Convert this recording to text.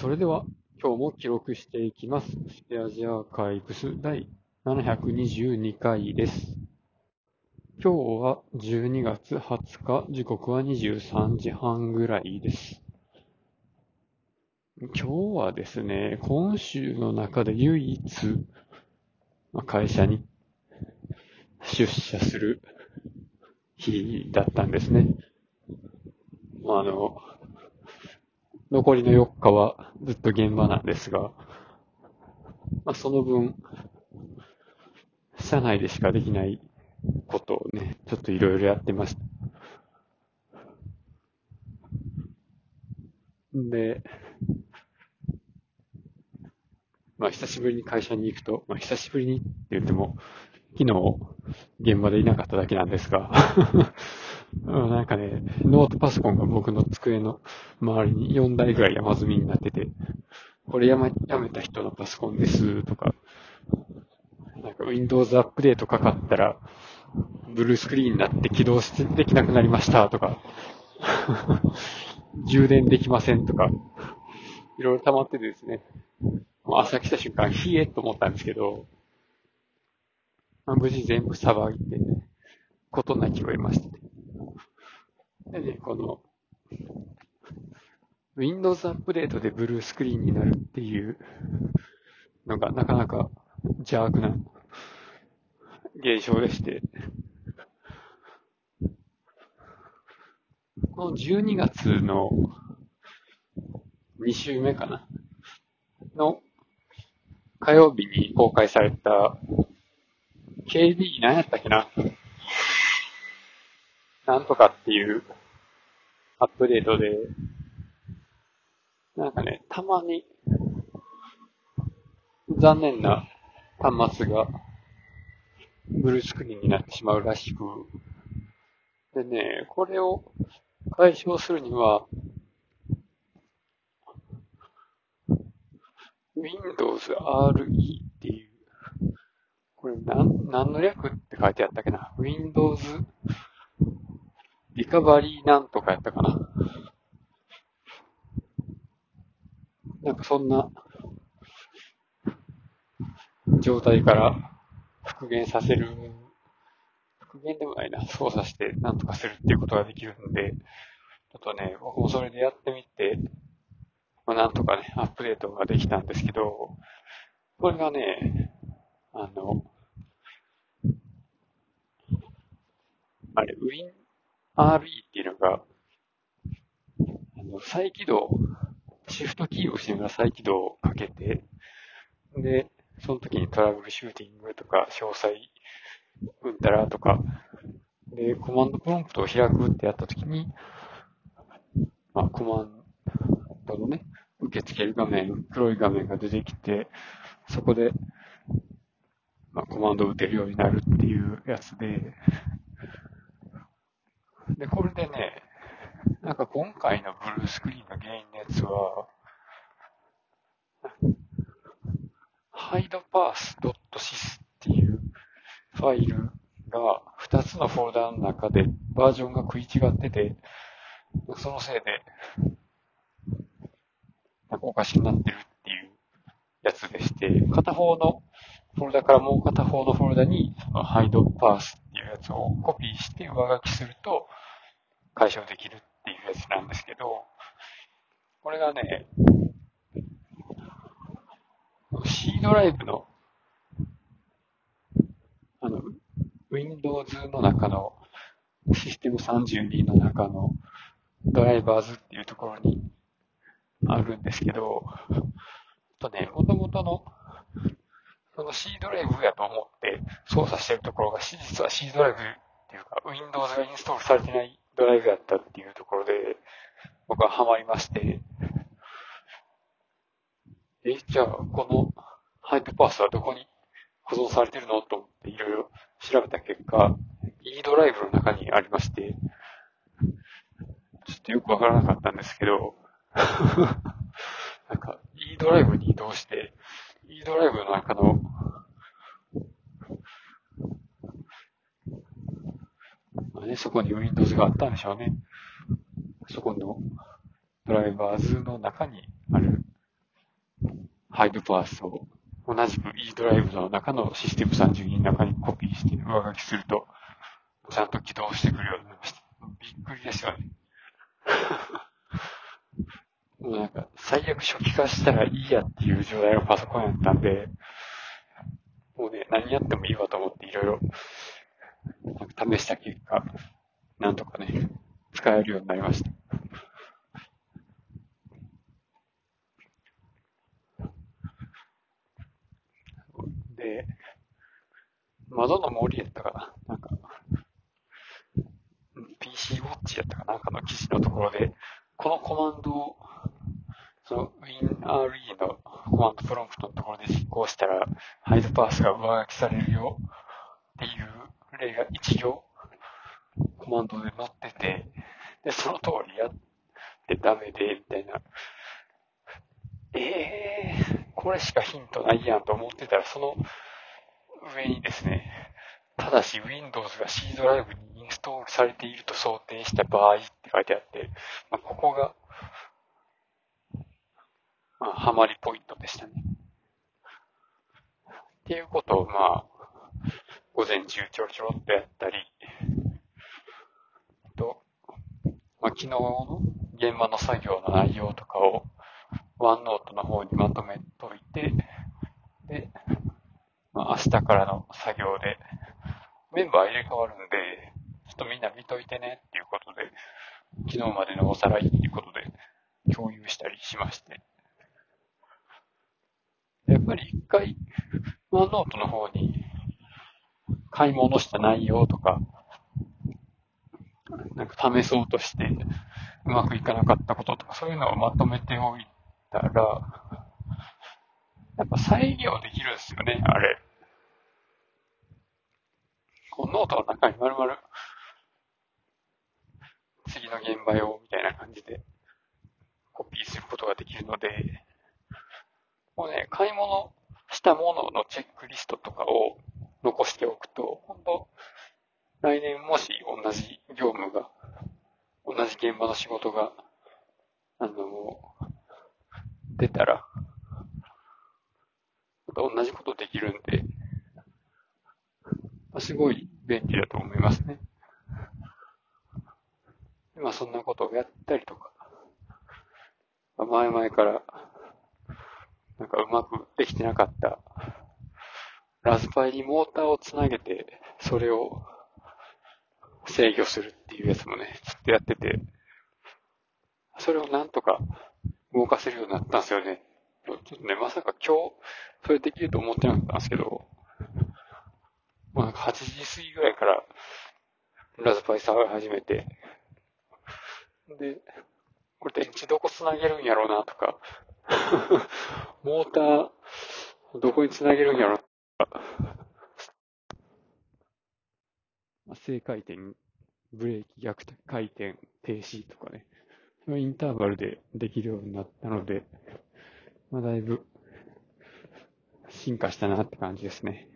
それでは、今日も記録していきます。スペアジアーカイブス第722回です。今日は12月20日、時刻は23時半ぐらいです。今日はですね、今週の中で唯一、ま会社に出社する日だったんですね。まあ、あの、残りの4日はずっと現場なんですが、まあ、その分、社内でしかできないことをね、ちょっといろいろやってました。んで、まあ久しぶりに会社に行くと、まあ久しぶりにって言っても、昨日現場でいなかっただけなんですが、うんなんかね、ノートパソコンが僕の机の周りに4台ぐらい山積みになってて、これやめやめた人のパソコンですとか、なんか Windows アップデートかかったら、ブルースクリーンになって起動してできなくなりましたとか、充電できませんとか、いろいろ溜まっててですね、もう朝来た瞬間、ひえと思ったんですけど、まあ、無事全部さばいて、ね、ことなきを得ました。でね、この、Windows アップデートでブルースクリーンになるっていうのがなかなか邪悪な現象でして、この12月の2週目かな？の火曜日に公開された KB 何やったっけな？なんとかっていうアップデートで、なんかね、たまに残念な端末がブルースクリーンになってしまうらしく、でね、これを解消するには、Windows RE っていう、これなん、何の略って書いてあったっけな ?Windows カバリーなんとかやったかな。なんかそんな状態から復元させる、復元でもないな、操作してなんとかするっていうことができるんで、ちょっとね、僕もそれでやってみて、まあ、なんとかね、アップデートができたんですけど、これがね、あの、あれ、ウィン RE っていうのが、あの、再起動、シフトキーを押しながら再起動をかけて、で、その時にトラブルシューティングとか、詳細、うんたらとか、で、コマンドプロンプトを開くってやった時に、まあ、コマンドのね、受け付ける画面、黒い画面が出てきて、そこで、まあ、コマンドを打てるようになるっていうやつで、で、これでね、なんか今回のブルースクリーンの原因のやつは、hidepath.sys っていうファイルが2つのフォルダの中でバージョンが食い違ってて、そのせいで、なんかおかしくなってるっていうやつでして、片方のフォルダからもう片方のフォルダに、その hidepath っていうやつをコピーして上書きすると解消できるっていうやつなんですけど、これがね、C ドライブの、あの、Windows の中のシステム32の中のドライバーズっていうところにあるんですけど、とね、元々のその C ドライブやと思って操作してるところが実は C ドライブっていうか Windows がインストールされてないドライブやったっていうところで僕はハマりまして、え、じゃあこのハイトパースはどこに保存されてるのと思っていろいろ調べた結果、E ドライブの中にありまして、ちょっとよくわからなかったんですけど、なんか E ドライブに移動して、E ドライブの中の、まあね、そこに Windows があったんでしょうね。そこのドライバーズの中にあるハイドパースを同じく E ドライブの中のシステム32の中にコピーして上書きすると、ちゃんと起動してくるようになりました。びっくりですよね。もうなんか、最悪初期化したらいいやっていう状態のパソコンやったんで、もうね、何やってもいいわと思っていろいろ試した結果、なんとかね、使えるようになりました。で、窓の森やったかななんか、PC ウォッチやったかなんかの記事のところで、このコマンドを、その WinRE のコマンドプロンプトのところで実行したら、ハイドパースが上書きされるよっていう例が1行コマンドで載ってて、で、その通りやってダメで、みたいな。ええー、これしかヒントないやんと思ってたら、その上にですね、ただし Windows が C ドライブにインストールされていると想定した場合って書いてあって、まあ、ここが、まあ、ハマりポイントでしたね。っていうことを、まあ、午前中ちょろちょろっとやったり、と、まあ、昨日の現場の作業の内容とかを、ワンノートの方にまとめといて、で、まあ、明日からの作業で、メンバー入れ替わるんで、ちょっとみんな見といてねっていうことで、昨日までのおさらいっていうことで共有したりしまして。やっぱり一回、ワンノートの方に買い物した内容とか、なんか試そうとしてうまくいかなかったこととか、そういうのをまとめておいたら、やっぱ再利用できるんですよね、あれ。このノートの中に丸々、次の現場用みたいな感じでコピーすることができるので、もうね、買い物したもののチェックリストとかを残しておくと、本当来年もし同じ業務が、同じ現場の仕事が、あの、出たら、また同じことできるんで、すごい便利だと思いますね。今そんなことをやったりとか、前々からなんかうまくできてなかったラズパイにモーターをつなげて、それを制御するっていうやつもね、ずっとやってて、それをなんとか動かせるようになったんですよね。ちょっとね、まさか今日、それできると思ってなかったんですけど、まあ、8時過ぎぐらいから、ラズパイ触り始めて、で、これ電池どこ繋げるんやろうなとか、モーターどこに繋げるんやろうとか、正回転、ブレーキ逆回転、停止とかね、インターバルでできるようになったので、まあ、だいぶ進化したなって感じですね。